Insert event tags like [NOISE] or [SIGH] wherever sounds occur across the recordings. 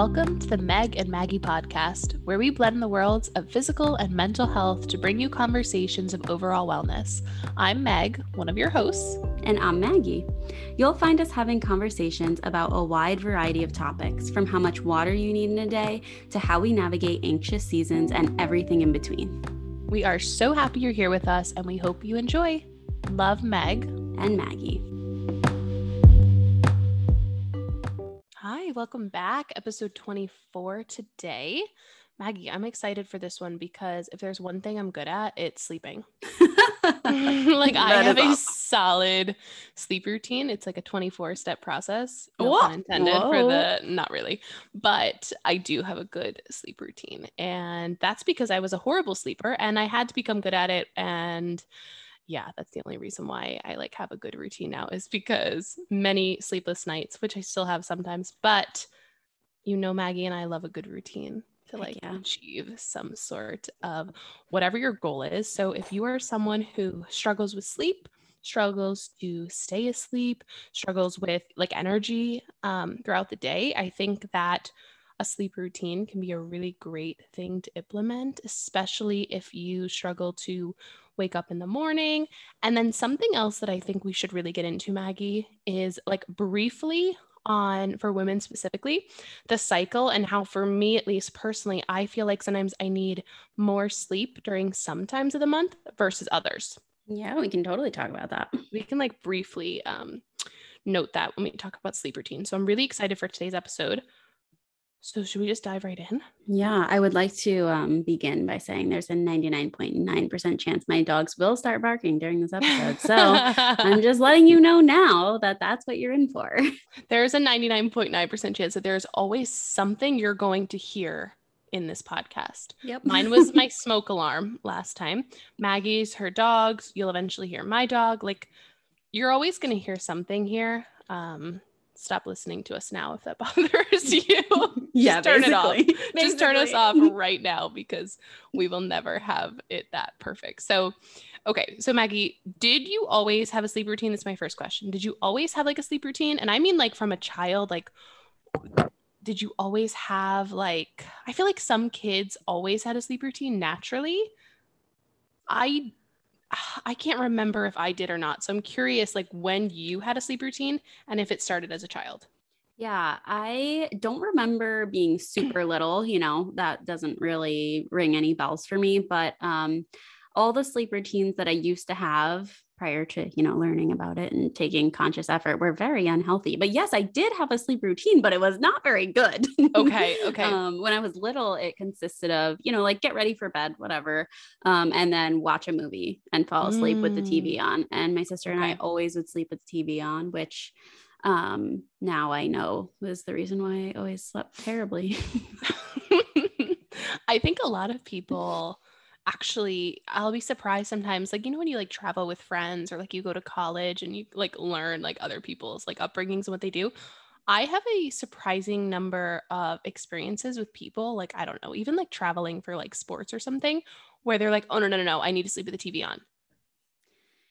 Welcome to the Meg and Maggie podcast, where we blend the worlds of physical and mental health to bring you conversations of overall wellness. I'm Meg, one of your hosts. And I'm Maggie. You'll find us having conversations about a wide variety of topics, from how much water you need in a day to how we navigate anxious seasons and everything in between. We are so happy you're here with us, and we hope you enjoy. Love Meg and Maggie. Hi, welcome back. Episode 24 today. Maggie, I'm excited for this one because if there's one thing I'm good at, it's sleeping. [LAUGHS] like I have a solid sleep routine. It's like a 24 step process. No pun intended Whoa. for the not really, but I do have a good sleep routine. And that's because I was a horrible sleeper and I had to become good at it. And yeah, that's the only reason why I like have a good routine now is because many sleepless nights, which I still have sometimes, but you know, Maggie and I love a good routine to like yeah. achieve some sort of whatever your goal is. So if you are someone who struggles with sleep, struggles to stay asleep, struggles with like energy um, throughout the day, I think that a sleep routine can be a really great thing to implement, especially if you struggle to wake up in the morning. And then something else that I think we should really get into, Maggie, is like briefly on for women specifically the cycle and how for me at least personally i feel like sometimes i need more sleep during some times of the month versus others. Yeah we can totally talk about that. We can like briefly um note that when we talk about sleep routine so i'm really excited for today's episode so, should we just dive right in? Yeah, I would like to um, begin by saying there's a 99.9% chance my dogs will start barking during this episode. So, I'm [LAUGHS] just letting you know now that that's what you're in for. [LAUGHS] There's a 99.9% chance that there's always something you're going to hear in this podcast. Yep. Mine was my [LAUGHS] smoke alarm last time. Maggie's her dogs. You'll eventually hear my dog. Like, you're always going to hear something here. Um, stop listening to us now if that [LAUGHS] bothers [LAUGHS] you. yeah, turn basically. it off. Just turn us off [LAUGHS] right now because we will never have it that perfect. So, okay. So, Maggie, did you always have a sleep routine? That's my first question. Did you always have like a sleep routine? And I mean, like from a child, like, did you always have like, I feel like some kids always had a sleep routine naturally. I [SIGHS] I can't remember if I did or not. So I'm curious, like when you had a sleep routine and if it started as a child. Yeah, I don't remember being super little, you know, that doesn't really ring any bells for me, but um all the sleep routines that I used to have prior to, you know, learning about it and taking conscious effort were very unhealthy. But yes, I did have a sleep routine, but it was not very good. Okay. [LAUGHS] Okay. um, when I was little, it consisted of, you know, like get ready for bed, whatever, um, and then watch a movie and fall asleep mm. with the TV mm. on. And my sister and okay. I always would sleep with the TV on, which um, now I know was the reason why I always slept terribly. [LAUGHS] I think a lot of people actually I'll be surprised sometimes like you know when you like travel with friends or like you go to college and you like learn like other people's like upbringings and what they do. I have a surprising number of experiences with people like I don't know, even like traveling for like sports or something where they're like, "Oh no, no, no, no, I need to sleep with the TV on."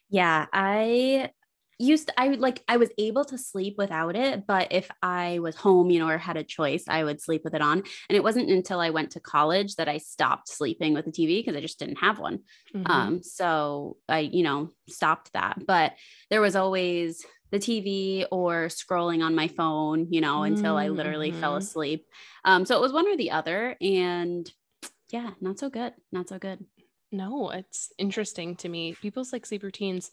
Yeah, I used to, I like I was able to sleep without it, but if I was home, you know, or had a choice, I would sleep with it on. And it wasn't until I went to college that I stopped sleeping with the TV because I just didn't have one. Mm-hmm. Um, so I, you know, stopped that. But there was always the TV or scrolling on my phone, you know, until mm-hmm. I literally fell mm-hmm. asleep. Um, so it was one or the other. And yeah, not so good. Not so good. No, it's interesting to me. People's like sleep routines.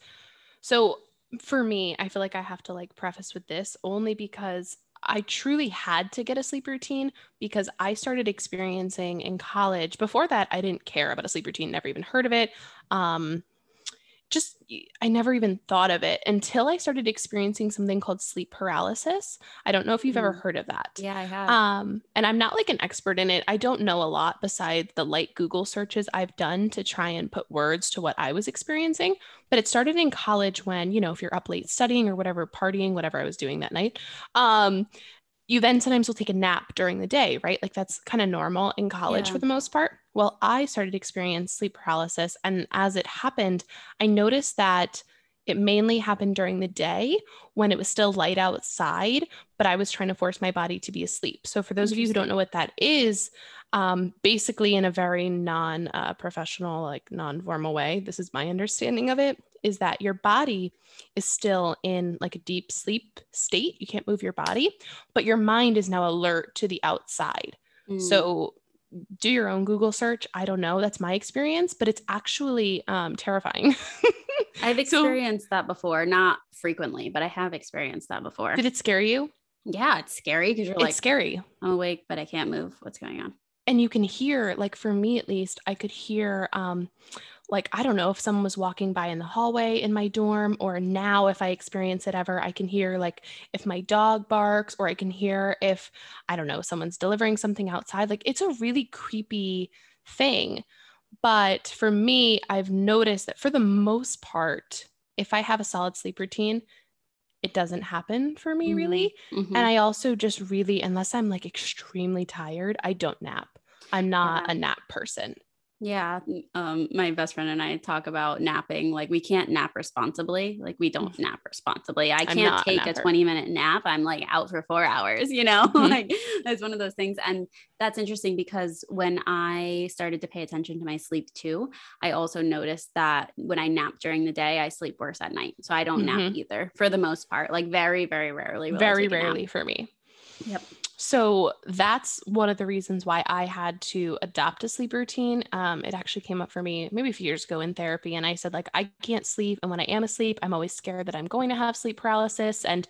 So for me, I feel like I have to like preface with this only because I truly had to get a sleep routine because I started experiencing in college. Before that, I didn't care about a sleep routine, never even heard of it. Um, just I never even thought of it until I started experiencing something called sleep paralysis. I don't know if you've mm. ever heard of that. Yeah, I have. Um, and I'm not like an expert in it. I don't know a lot besides the light Google searches I've done to try and put words to what I was experiencing. But it started in college when, you know, if you're up late studying or whatever, partying, whatever I was doing that night. Um, you then sometimes will take a nap during the day, right? Like that's kind of normal in college yeah. for the most part. Well, I started to experience sleep paralysis. And as it happened, I noticed that It mainly happened during the day when it was still light outside, but I was trying to force my body to be asleep. So, for those of you who don't know what that is, um, basically, in a very non uh, professional, like non formal way, this is my understanding of it is that your body is still in like a deep sleep state. You can't move your body, but your mind is now alert to the outside. Mm. So do your own Google search. I don't know. That's my experience, but it's actually um, terrifying. [LAUGHS] I've experienced so, that before, not frequently, but I have experienced that before. Did it scare you? Yeah, it's scary because you're it's like, scary. I'm awake, but I can't move. What's going on? And you can hear, like for me at least, I could hear um, like I don't know if someone was walking by in the hallway in my dorm or now if I experience it ever I can hear like if my dog barks or I can hear if I don't know someone's delivering something outside like it's a really creepy thing but for me I've noticed that for the most part if I have a solid sleep routine it doesn't happen for me mm-hmm. really mm-hmm. and I also just really unless I'm like extremely tired I don't nap I'm not yeah. a nap person yeah. Um, my best friend and I talk about napping. Like we can't nap responsibly. Like we don't mm. nap responsibly. I can't take a, a, 20 minute nap. I'm like out for four hours, [LAUGHS] you know, mm-hmm. like that's one of those things. And that's interesting because when I started to pay attention to my sleep too, I also noticed that when I nap during the day, I sleep worse at night. So I don't mm-hmm. nap either for the most part, like very, very rarely. Very rarely for me. Yep. So that's one of the reasons why I had to adopt a sleep routine. Um, it actually came up for me maybe a few years ago in therapy. And I said, like, I can't sleep. And when I am asleep, I'm always scared that I'm going to have sleep paralysis and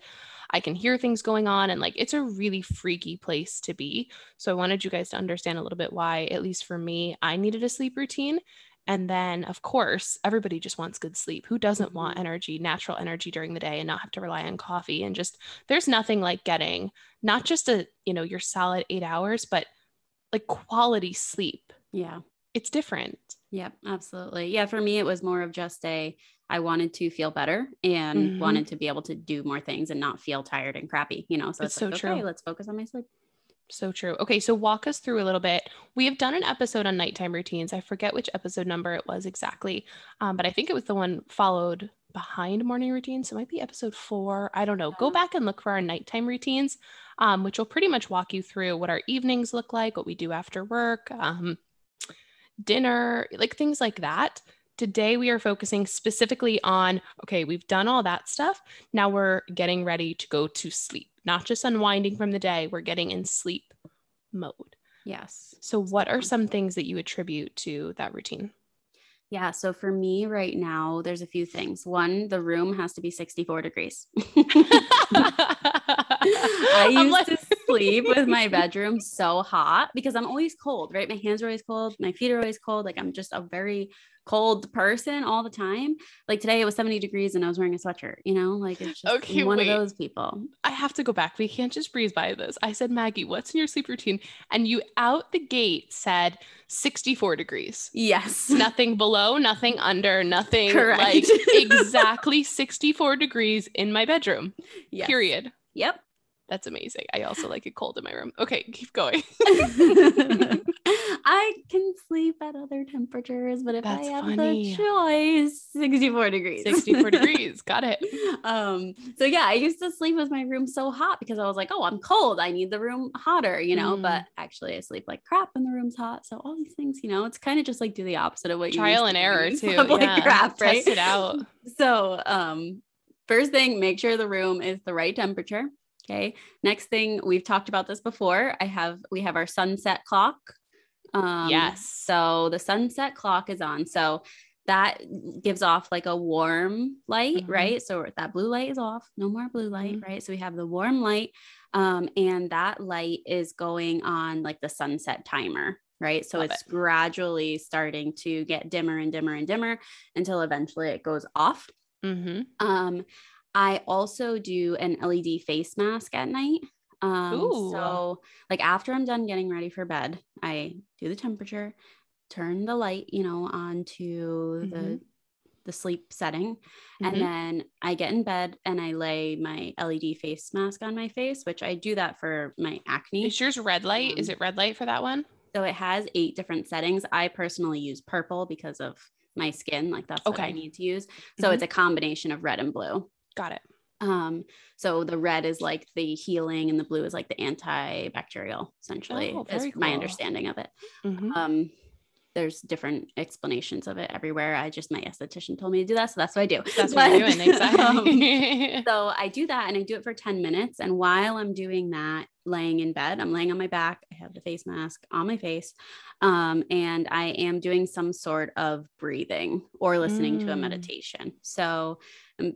I can hear things going on. And like, it's a really freaky place to be. So I wanted you guys to understand a little bit why, at least for me, I needed a sleep routine. And then, of course, everybody just wants good sleep. Who doesn't want mm-hmm. energy, natural energy during the day and not have to rely on coffee? And just there's nothing like getting not just a, you know, your solid eight hours, but like quality sleep. Yeah. It's different. Yep, absolutely. Yeah, for me, it was more of just a, I wanted to feel better and mm-hmm. wanted to be able to do more things and not feel tired and crappy, you know? So it's, it's so like, true. Let's focus on my sleep. So true. Okay, so walk us through a little bit. We have done an episode on nighttime routines. I forget which episode number it was exactly, um, but I think it was the one followed behind morning routines. So it might be episode four. I don't know. Go back and look for our nighttime routines, um, which will pretty much walk you through what our evenings look like, what we do after work, um, dinner, like things like that. Today, we are focusing specifically on okay, we've done all that stuff. Now we're getting ready to go to sleep, not just unwinding from the day, we're getting in sleep mode. Yes. So, what are some things that you attribute to that routine? Yeah. So for me right now, there's a few things. One, the room has to be 64 degrees. [LAUGHS] I [LAUGHS] used like- to sleep with my bedroom so hot because I'm always cold, right? My hands are always cold. My feet are always cold. Like I'm just a very cold person all the time. Like today it was 70 degrees and I was wearing a sweatshirt, you know, like it's just okay, one wait. of those people. I have to go back. We can't just breeze by this. I said, Maggie, what's in your sleep routine? And you out the gate said 64 degrees. Yes. [LAUGHS] Nothing below, nothing under, nothing Correct. like [LAUGHS] exactly 64 degrees in my bedroom. Yes. Period. Yep. That's amazing. I also like it cold in my room. Okay, keep going. [LAUGHS] [LAUGHS] I can sleep at other temperatures, but if That's I have funny. the choice, 64 degrees. 64 [LAUGHS] degrees. Got it. Um, so yeah, I used to sleep with my room so hot because I was like, oh, I'm cold. I need the room hotter, you know, mm. but actually I sleep like crap when the room's hot. So all these things, you know, it's kind of just like do the opposite of what you trial and error too. Like yeah. crap, right? Test it out. So um first thing, make sure the room is the right temperature. Okay. Next thing, we've talked about this before. I have we have our sunset clock. Um, yes. So the sunset clock is on. So that gives off like a warm light, mm-hmm. right? So that blue light is off. No more blue light, mm-hmm. right? So we have the warm light, um, and that light is going on like the sunset timer, right? So Love it's it. gradually starting to get dimmer and dimmer and dimmer until eventually it goes off. Mm-hmm. Um, I also do an LED face mask at night. Um, Ooh. so like after I'm done getting ready for bed, I do the temperature, turn the light, you know, onto mm-hmm. the the sleep setting, mm-hmm. and then I get in bed and I lay my LED face mask on my face, which I do that for my acne. Is yours red light? Um, Is it red light for that one? So it has eight different settings. I personally use purple because of my skin. Like that's what I need to use. So Mhm. it's a combination of red and blue. Got it. Um, so the red is like the healing and the blue is like the antibacterial, essentially, Oh, is very my understanding of it. Mhm. Um, there's different explanations of it everywhere. I just my esthetician told me to do that, so that's what I do. That's what you're But, doing. [LAUGHS] um, [LAUGHS] so I do that and I do it for 10 minutes. And while I'm doing that, laying in bed, I'm laying on my back. I have the face mask on my face. Um, and I am doing some sort of breathing or listening to a Mm. meditation. So I'm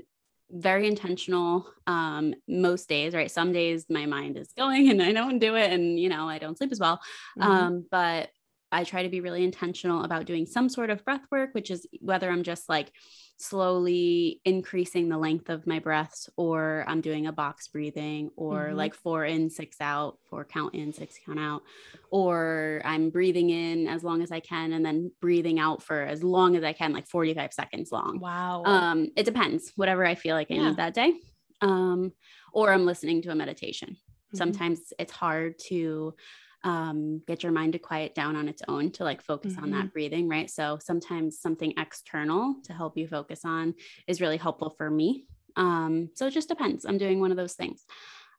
very intentional um, most days, right? Some days my mind is going [LAUGHS] and I don't do it. And, you know, I don't sleep as well. Mhm. Um, but I try to be really intentional about doing some sort of breath work, which is whether I'm just like slowly increasing the length of my breaths or I'm doing a box breathing or Mhm. like four in, six out, four count in, six count out, or I'm breathing in as long as I can and then breathing out for as long as I can, like 45 seconds long. wow. Um, it depends, whatever I feel like I Yeah. need that day. Um, or I'm listening to a meditation Mhm. sometimes it's hard to um, get your mind to quiet down on its own to like focus on Mm-hmm. that breathing right so sometimes something external to help you focus on is really helpful for me um, so it just depends i'm doing one of those things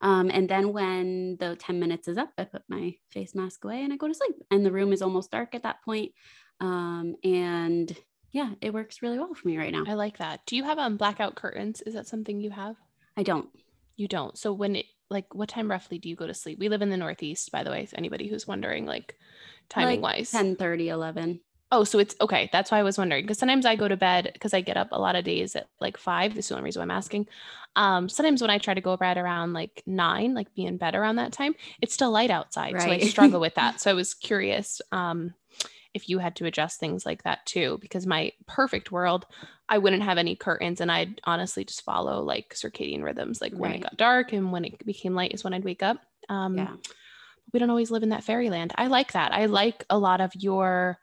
um, and then when the 10 minutes is up i put my face mask away and i go to sleep and the room is almost dark at that point um, and yeah it works really well for me right now I like that. Do you have um blackout curtains? Is that something you have? i don't You don't. So when it like what time roughly do you go to sleep? We live in the Northeast, by the way. If anybody who's wondering, like timing wise. 10 30 11 Oh, so it's okay. That's why I was wondering because sometimes I go to bed because I get up a lot of days at like five. This is the only reason why I'm asking. Um, sometimes when I try to go bed around like nine, like be in bed around that time, it's still light outside. So I struggle [LAUGHS] with that. So I was curious um, if you had to adjust things like that too, because my perfect world, I wouldn't have any curtains and I'd honestly just follow like circadian rhythms. Like when it got dark and when it became light is when I'd wake up. Um, yeah we don't always live in that fairyland. I like that. I like a lot of your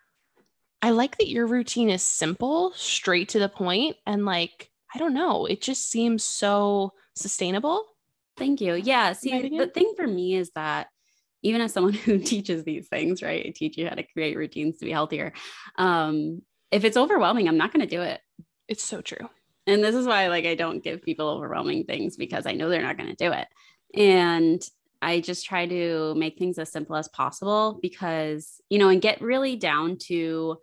I like that your routine is simple, straight to the point, and like, I don't know, it just seems so sustainable. Thank you. Yeah. See, the thing for me is that even as someone [LAUGHS] who teaches these things, right? I teach you how to create routines to be healthier. Um, if it's overwhelming, I'm not going to do it. It's so true. And this is why like I don't give people overwhelming things because I know they're not going to do it. And I just try to make things as simple as possible because, you know, and get really down to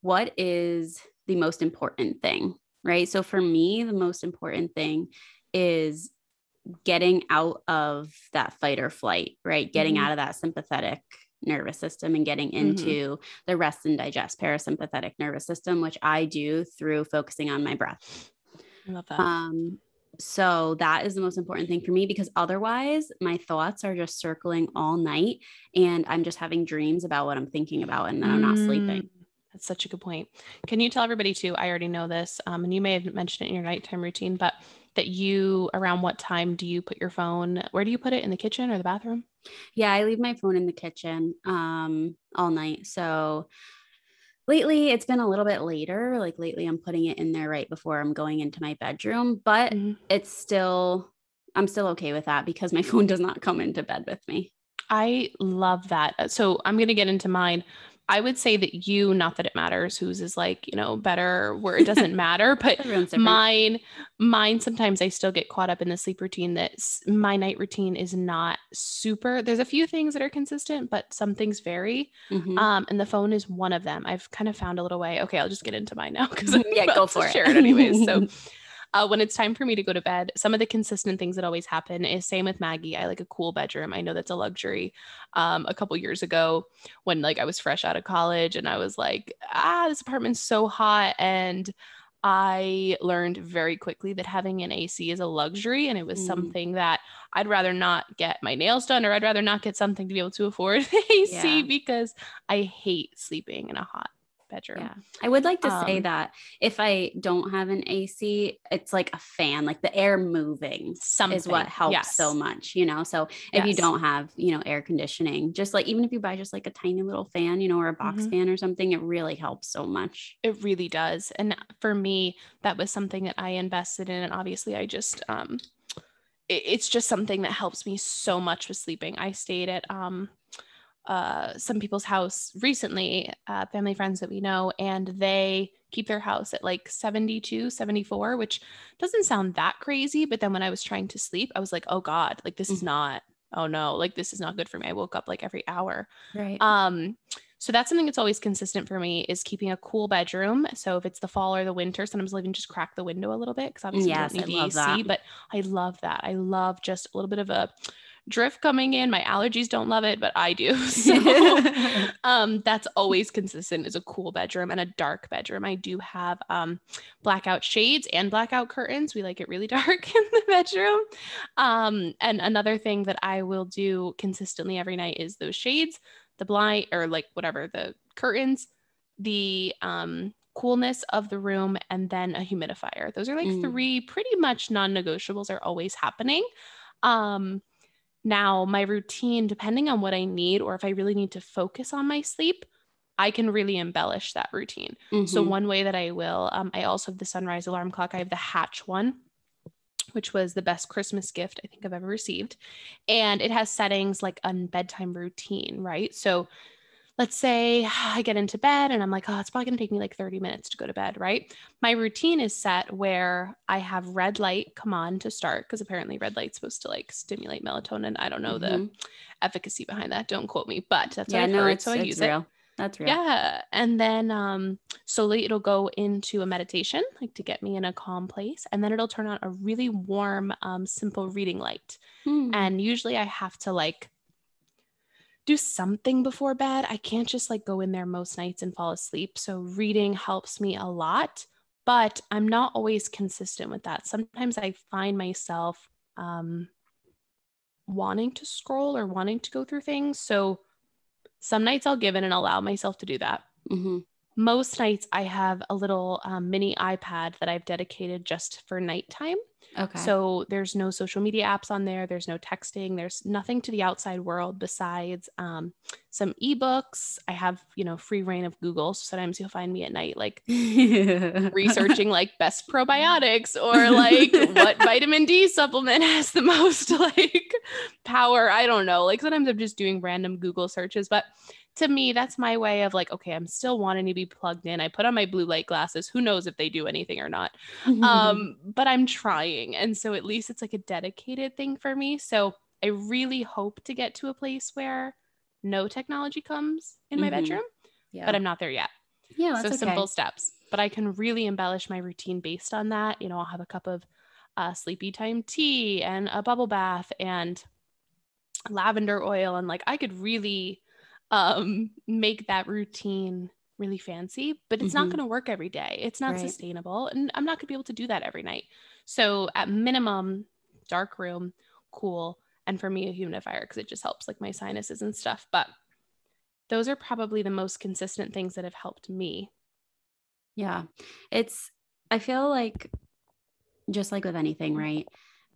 what is the most important thing, right? So for me, the most important thing is getting out of that fight or flight, right? Getting Mhm. out of that sympathetic nervous system and getting into the rest and digest parasympathetic nervous system, which I do through focusing on my breath. I love that. Um, so that is the most important thing for me because otherwise my thoughts are just circling all night and I'm just having dreams about what I'm thinking about and then I'm not sleeping. Mm, That's such a good point. Can you tell everybody too? I already know this, um, and you may have mentioned it in your nighttime routine, but that you around what time do you put your phone? Where do you put it in the kitchen or the bathroom? Yeah, I leave my phone in the kitchen um all night. So lately it's been a little bit later. Like lately I'm putting it in there right before I'm going into my bedroom, but Mhm. it's still I'm still okay with that because my [LAUGHS] phone does not come into bed with me. I love that. So I'm going to get into mine. I would say that you, not that it matters whose is like, you know, better where it doesn't [LAUGHS] matter, but mine, mine, sometimes I still get caught up in the sleep routine that my night routine is not super. There's a few things that are consistent, but some things vary. Mhm. Um, and the phone is one of them. I've kind of found a little way. Okay, I'll just get into mine now because Yeah, go for it. Share it anyways. So [LAUGHS] uh, when it's time for me to go to bed, some of the consistent things that always happen is same with Maggie. I like a cool bedroom. I know that's a luxury. Um, a couple years ago, when like I was fresh out of college, and I was like, ah, this apartment's so hot, and I learned very quickly that having an AC is a luxury, and it was Mm. something that I'd rather not get my nails done, or I'd rather not get something to be able to afford [LAUGHS] AC Yeah. because I hate sleeping in a hot bedroom. Yeah. I would like to say Um, that if I don't have an AC, it's like a fan, like the air moving Something is what helps yes. so much, you know. So if you don't have, you know, air conditioning, just like even if you buy just like a tiny little fan, you know, or a box Mhm. fan or something, it really helps so much. It really does. And for me, that was something that I invested in. And obviously, I just, um, it's just something that helps me so much with sleeping. I stayed at, um, uh, some people's house recently, uh, family friends that we know, and they keep their house at like 72, 74, which doesn't sound that crazy. But then when I was trying to sleep, I was like, oh God, like this is mm. not, oh no, like this is not good for me. I woke up like every hour. Right. Um, so that's something that's always consistent for me is keeping a cool bedroom. So if it's the fall or the winter, sometimes I'll even just crack the window a little bit because obviously yes, you don't need I AC, that. but I love that. I love just a little bit of a drift coming in. My allergies don't love it, but I do. [LAUGHS] [LAUGHS] So um, that's always consistent is a cool bedroom and a dark bedroom. I do have um, blackout shades and blackout curtains. We like it really [LAUGHS] dark in the bedroom. Um, and another thing that I will do consistently every night is those shades, the blind or like whatever, the curtains, the um, coolness of the room, and then a humidifier. Those are like mm. three pretty much non negotiables are always happening. Um, now, my routine, depending on what I need or if I really need to focus on my sleep, I can really embellish that routine. Mm-hmm. So, one way that I will, um, I also have the sunrise alarm clock. I have the Hatch one, which was the best Christmas gift I think I've ever received. And it has settings like a bedtime routine, right? So, let's say [SIGHS] I get into bed and I'm like, oh, it's probably going to take me like 30 minutes to go to bed, right? My routine is set where I have red light come on to start because apparently red light's supposed to like stimulate melatonin. I don't know mm-hmm. the efficacy behind that. Don't quote me, but that's yeah, what I've no, heard. So I use real. it. That's real. Yeah. And then um, slowly it'll go into a meditation, like to get me in a calm place. And then it'll turn on a really warm, um, simple reading light. Hmm. And usually I have to like do something before bed. I can't just like go in there most nights and fall asleep. So reading helps me a lot, but I'm not always consistent with that. Sometimes I find myself um, wanting to scroll or wanting to go through things. So some nights I'll give in and allow myself to do that. Mm-hmm. Most nights I have a little um, mini iPad that I've dedicated just for nighttime. Okay. So there's no social media apps on there. There's no texting. There's nothing to the outside world besides um, some ebooks. I have, you know, free reign of Google. So sometimes you'll find me at night, like [LAUGHS] researching like best probiotics or [LAUGHS] like what vitamin D supplement has the most [LAUGHS] like power. I don't know. Like sometimes I'm just doing random Google searches, but to me, that's my way of like, okay, I'm still wanting to be plugged in. I put on my blue light glasses. Who knows if they do anything or not? [LAUGHS] um, but I'm trying. And so at least it's like a dedicated thing for me. So I really hope to get to a place where no technology comes in my mm-hmm. bedroom, yeah. but I'm not there yet. Yeah. so okay. simple steps, but I can really embellish my routine based on that. You know, I'll have a cup of uh, sleepy time tea and a bubble bath and lavender oil. And like, I could really um, make that routine really fancy, but it's mm-hmm. not going to work every day. It's not right. sustainable. And I'm not going to be able to do that every night. So, at minimum, dark room, cool. And for me, a humidifier because it just helps like my sinuses and stuff. But those are probably the most consistent things that have helped me. Yeah. It's, I feel like just like with anything, right?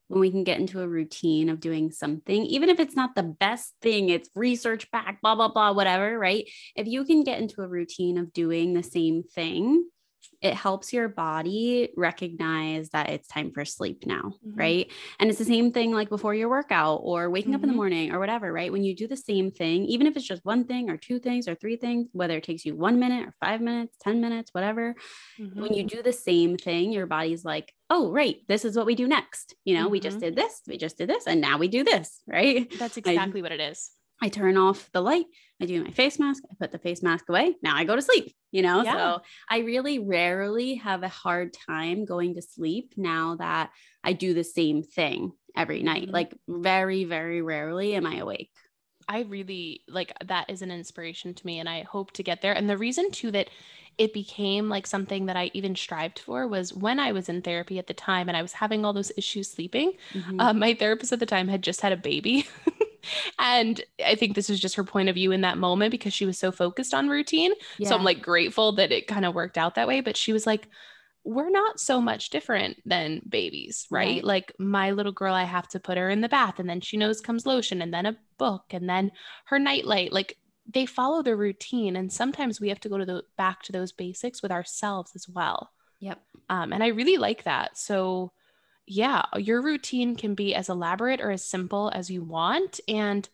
When we can get into a routine of doing something, even if it's not the best thing, it's research back, blah, blah, blah, whatever, right? If you can get into a routine of doing the same thing, it helps your body recognize that it's time for sleep now, mm-hmm. right? And it's the same thing like before your workout or waking mm-hmm. up in the mm-hmm. morning or whatever, right? When you do the same thing, even if it's just one thing or two things or three things, whether it takes you one minute or five minutes, 10 minutes, whatever, mm-hmm. when you mm-hmm. do the same thing, your body's like, oh, right, this is what we do next. You know, we just mm-hmm. did this, we just did this, and now we do this, [LAUGHS] right? That's exactly I, what it is. I turn off the light, I do my face mask, I put the face mask away. Now I go to sleep, you know? Yeah. So I really rarely have a hard time going to sleep now that I do the same thing every night. Mm-hmm. Like very, very rarely am I awake. I really like that is an inspiration to me and I hope to get there. And the reason too that it became like something that I even strived for was when I was in therapy at the time and I was having all those issues sleeping. Mm-hmm. Uh, my therapist at the time had just had a baby. [LAUGHS] and I think this was just her point of view in that moment because she was so focused on routine. Yeah. So I'm like grateful that it kind of worked out that way. But she was like, we're not so much different than babies, right? right? Like my little girl, I have to put her in the bath and then she knows comes lotion and then a book and then her nightlight. Like they follow the routine. And sometimes we have to go to the back to those basics with ourselves as well. Yep. Um, and I really like that. So yeah, your routine can be as elaborate or as simple as you want. And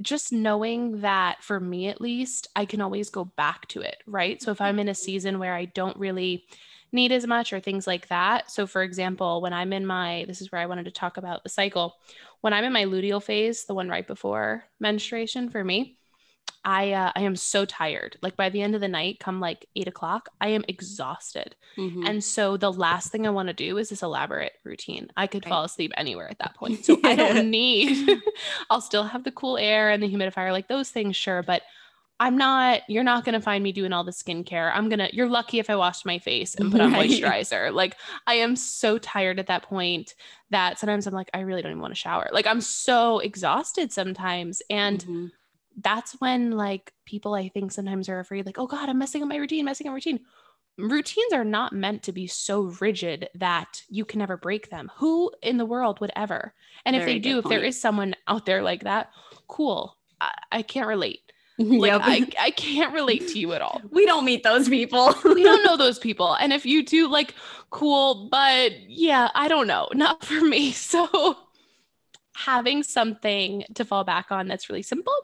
just knowing that for me at least, I can always go back to it, right? So if I'm in a mm-hmm. season where I don't really need as much or things like that. So for example, when I'm in my this is where I wanted to talk about the cycle. When I'm in my luteal phase, the one right before menstruation for me, I uh, I am so tired. Like by the end of the night, come like eight o'clock, I am exhausted. Mm-hmm. And so the last thing I want to do is this elaborate routine. I could right. fall asleep anywhere at that [LAUGHS] point. So I don't [LAUGHS] need. [LAUGHS] I'll still have the cool air and the humidifier, like those things, sure. But I'm not. You're not gonna find me doing all the skincare. I'm gonna. You're lucky if I washed my face and put on right. moisturizer. Like I am so tired at that point that sometimes I'm like, I really don't even want to shower. Like I'm so exhausted sometimes, and. Mm-hmm that's when like people I think sometimes are afraid, like, oh God, I'm messing up my routine, messing up routine. Routines are not meant to be so rigid that you can never break them. Who in the world would ever? And Very if they do, point. if there is someone out there like that, cool. I, I can't relate. [LAUGHS] Like yep. I, I can't relate to you at all. We don't meet those people. [LAUGHS] we don't know [LAUGHS] those people. And if you do, like, cool, but yeah, I don't know. Not for me. So having something to fall back on that's really simple.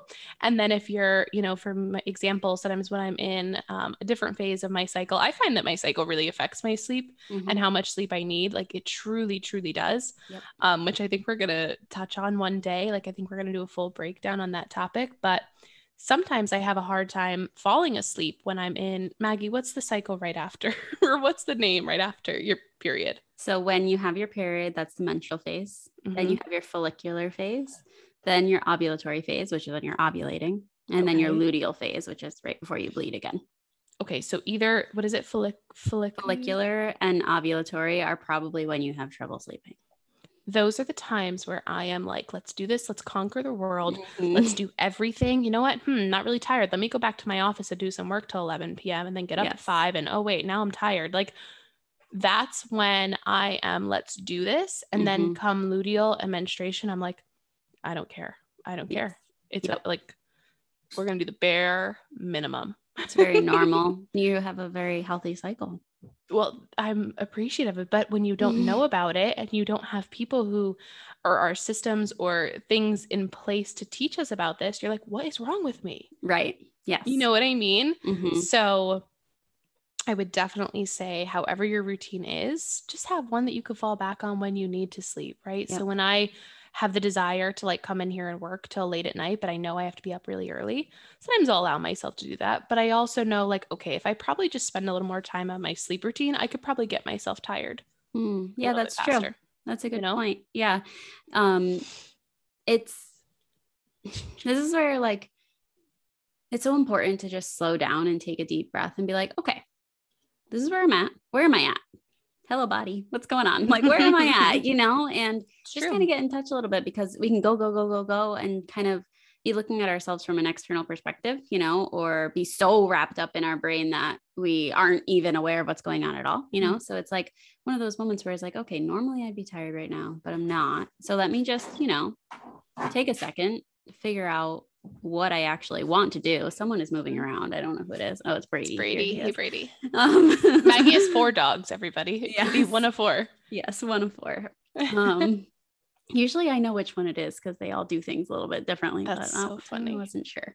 And then if you're, you know, for example, sometimes when I'm in um, a different phase of my cycle, I find that my cycle really affects my sleep mm-hmm. and how much sleep I need. Like it truly, truly does, yep. um, which I think we're going to touch on one day. Like I think we're going to do a full breakdown on that topic. But sometimes I have a hard time falling asleep when I'm in Maggie. What's the cycle right after, [LAUGHS] or what's the name right after your period? So when you have your period, that's the menstrual phase. Mm-hmm. Then you mm-hmm. have your follicular phase, then your ovulatory phase, which is when you're ovulating, and okay. then your luteal phase, which is right before you bleed again. Okay, so either what is it, follic- follic- follicular and ovulatory are probably when you have trouble sleeping. Those are the times where I am like, let's do this, let's conquer the world, mm-hmm. let's do everything. You know what? Hmm, not really tired. Let me go back to my office and do some work till 11 p.m. and then get up yes. at five. And oh wait, now I'm tired. Like that's when I am, let's do this. And mm-hmm. then come luteal and menstruation, I'm like, I don't care. I don't yes. care. It's yep. a, like, we're going to do the bare minimum. It's very [LAUGHS] normal. You have a very healthy cycle. Well, I'm appreciative of it, but when you don't know about it and you don't have people who or our systems or things in place to teach us about this, you're like, what is wrong with me? Right. Yes. You know what I mean? Mm-hmm. So I would definitely say, however your routine is, just have one that you could fall back on when you need to sleep, right? Yep. So when I have the desire to like come in here and work till late at night, but I know I have to be up really early, sometimes I'll allow myself to do that. But I also know, like, okay, if I probably just spend a little more time on my sleep routine, I could probably get myself tired. Mm, yeah, that's true. That's a good you know? point. Yeah. Um, it's, [SIGHS] this is where like, it's so important to just slow down and take a deep breath and be like, okay, this is where I'm at. Where am I at? Hello, body. What's going on? Like, where am I [LAUGHS] at? You know, and it's just kind of get in touch a little bit because we can go, go, go, go, go, and kind of be looking at ourselves from an external perspective, you know, or be so wrapped up in our brain that we aren't even aware of what's going on at all, you know? Mm-hmm. So it's like one of those moments where it's like, okay, normally I'd be tired right now, but I'm not. So let me just, you know, take a second, figure out what I actually want to do. Someone is moving around. I don't know who it is. Oh, it's Brady. It's Brady. Hey, Brady. Um, Maggie has [LAUGHS] four dogs, everybody. Yeah. One of four. Yes, one of four. [LAUGHS] Um, usually I know which one it is because they all do things a little bit differently. That's but, so funny. I wasn't sure.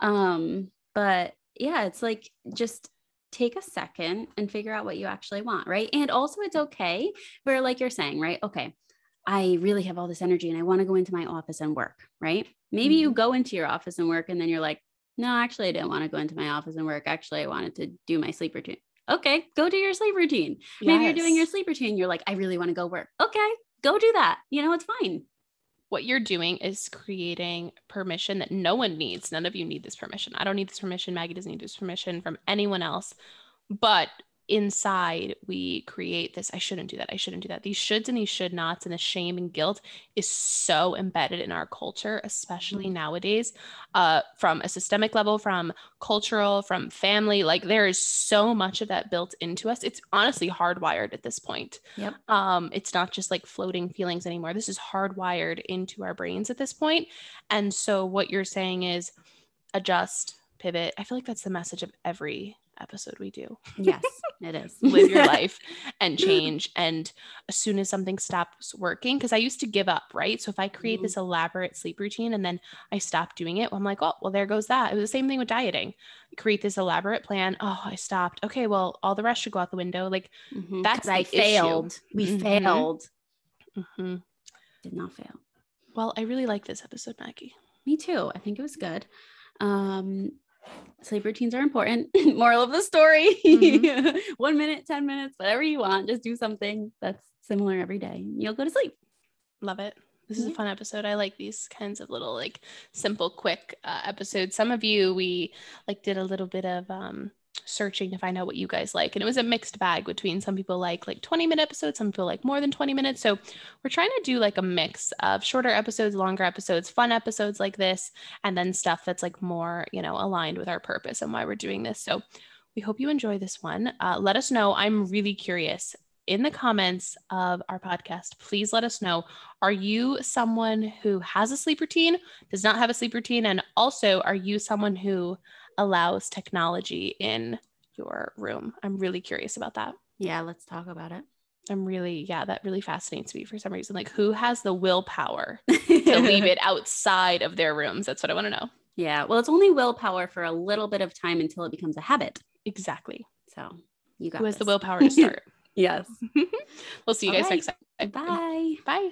Um, but yeah, it's like just take a second and figure out what you actually want, right? And also it's okay where like you're saying, right? Okay, I really have all this energy and I want to go into my office and work, right? Maybe mm-hmm. you go into your office and work and then you're like, no, actually, I didn't want to go into my office and work. Actually, I wanted to do my sleep routine. Okay, go do your sleep routine. Yes. Maybe you're doing your sleep routine. You're like, I really want to go work. Okay, go do that. You know, it's fine. What you're doing is creating permission that no one needs. None of you need this permission. I don't need this permission. Maggie doesn't need this permission from anyone else. But inside we create this i shouldn't do that i shouldn't do that. These shoulds and these should nots and the shame and guilt is so embedded in our culture especially mm-hmm. nowadays uh, from a systemic level from cultural from family like there is so much of that built into us. It's honestly hardwired at this point. Yep. um, it's not just like floating feelings anymore. This is hardwired into our brains at this point. And so what you're saying is adjust pivot. I feel like that's the message of every episode we do. Yes, [LAUGHS] it is. [LAUGHS] Live your life and change. And as soon as something stops working, because I used to give up, right? So if I create Mhm. this elaborate sleep routine and then I stop doing it, well, I'm like, oh, well, there goes that. It was the same thing with dieting. create this elaborate plan. Oh, I stopped. Okay, well, all the rest should go out the window. Like, Mhm. That's I the issue. failed. We Mhm. failed. mhm. Did not fail. well, I really like this episode, Maggie. Me too. I think it was good. Um, sleep routines are important. [LAUGHS] Moral of the story Mhm. [LAUGHS] one minute, 10 minutes, whatever you want. Just do something that's similar every day. You'll go to sleep. Love it. This is a fun episode. I like these kinds of little like simple, quick uh, episodes. Some of you we like did a little bit of um searching to find out what you guys like. And it was a mixed bag between some people like like 20 minute episodes some people like more than 20 minutes. So we're trying to do like a mix of shorter episodes longer episodes fun episodes like this and then stuff that's like more you know aligned with our purpose and why we're doing this. So we hope you enjoy this one. Uh, let us know. I'm really curious. In the comments of our podcast please let us know. Are you someone who has a sleep routine does not have a sleep routine? And also are you someone who allows technology in your room i'm really curious about that Yeah, let's talk about it. i'm really yeah that really fascinates me for some reason like who has the willpower [LAUGHS] to leave it outside of their rooms that's what i want to know Yeah. Well, it's only willpower for a little bit of time until it becomes a habit. exactly So you got who has the willpower to start [LAUGHS] Yes. [LAUGHS] we'll see you All guys right. next time Bye. bye